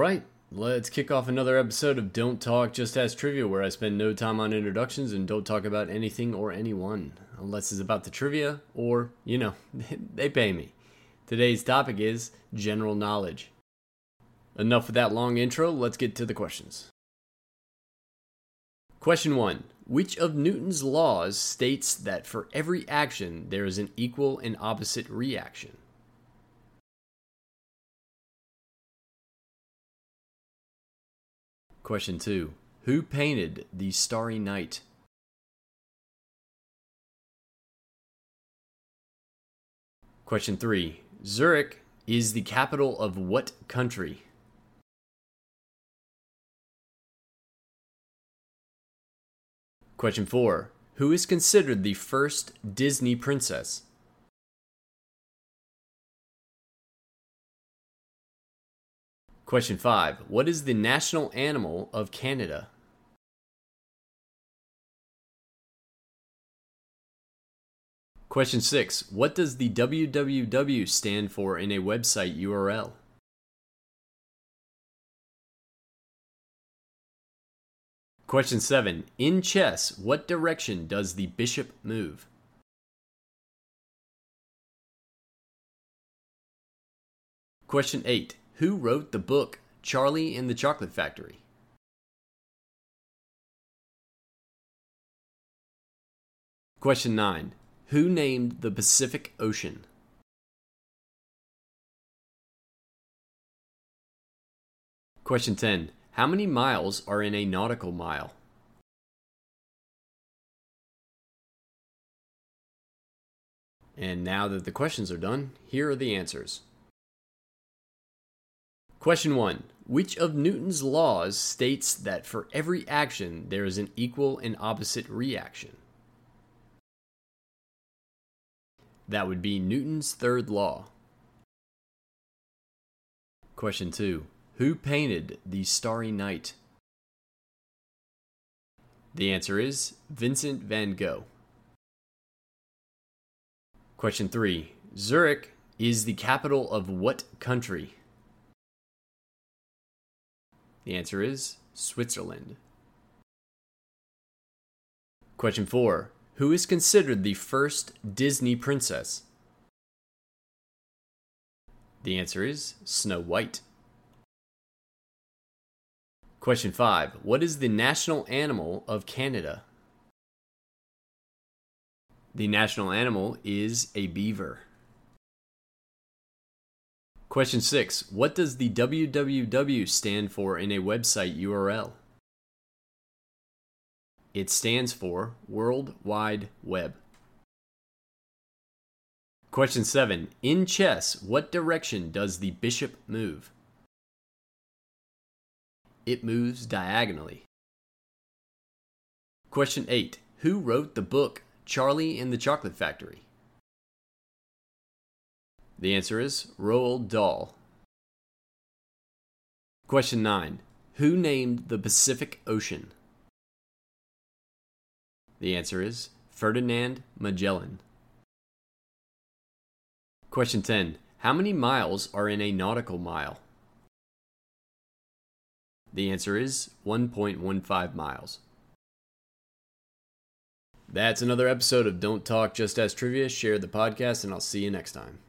right, let's kick off another episode of Don't Talk Just Ask Trivia, where I spend no time on introductions and don't talk about anything or anyone, unless it's about the trivia or, you know, they pay me. Today's topic is general knowledge. Enough with that long intro, let's get to the questions. Question 1 Which of Newton's laws states that for every action there is an equal and opposite reaction? Question 2 Who painted The Starry Night? Question 3 Zurich is the capital of what country? Question 4 Who is considered the first Disney princess? Question 5 What is the national animal of Canada? Question 6 What does the www stand for in a website URL? Question 7 In chess, what direction does the bishop move? Question 8 Who wrote the book Charlie and the Chocolate Factory? Question 9 Who named the Pacific Ocean? Question 10 How many miles are in a nautical mile? And now that the questions are done, here are the answers. Question 1 Which of Newton's laws states that for every action there is an equal and opposite reaction? That would be Newton's third law. Question 2 Who painted The Starry Night? The answer is Vincent van Gogh. Question 3 Zurich is the capital of what country? The answer is Switzerland. Question 4 Who is considered the first Disney princess? The answer is Snow White. Question 5 What is the national animal of Canada? The national animal is a beaver. Question 6 What does the www stand for in a website URL? It stands for World Wide Web. Question 7 In chess, what direction does the bishop move? It moves diagonally. Question 8 Who wrote the book Charlie and the Chocolate Factory? The answer is Roald Dahl. Question 9 Who named the Pacific Ocean? The answer is Ferdinand Magellan. Question 10 How many miles are in a nautical mile? The answer is 1.15 miles. That's another episode of Don't Talk Just Ask Trivia. Share the podcast, and I'll see you next time.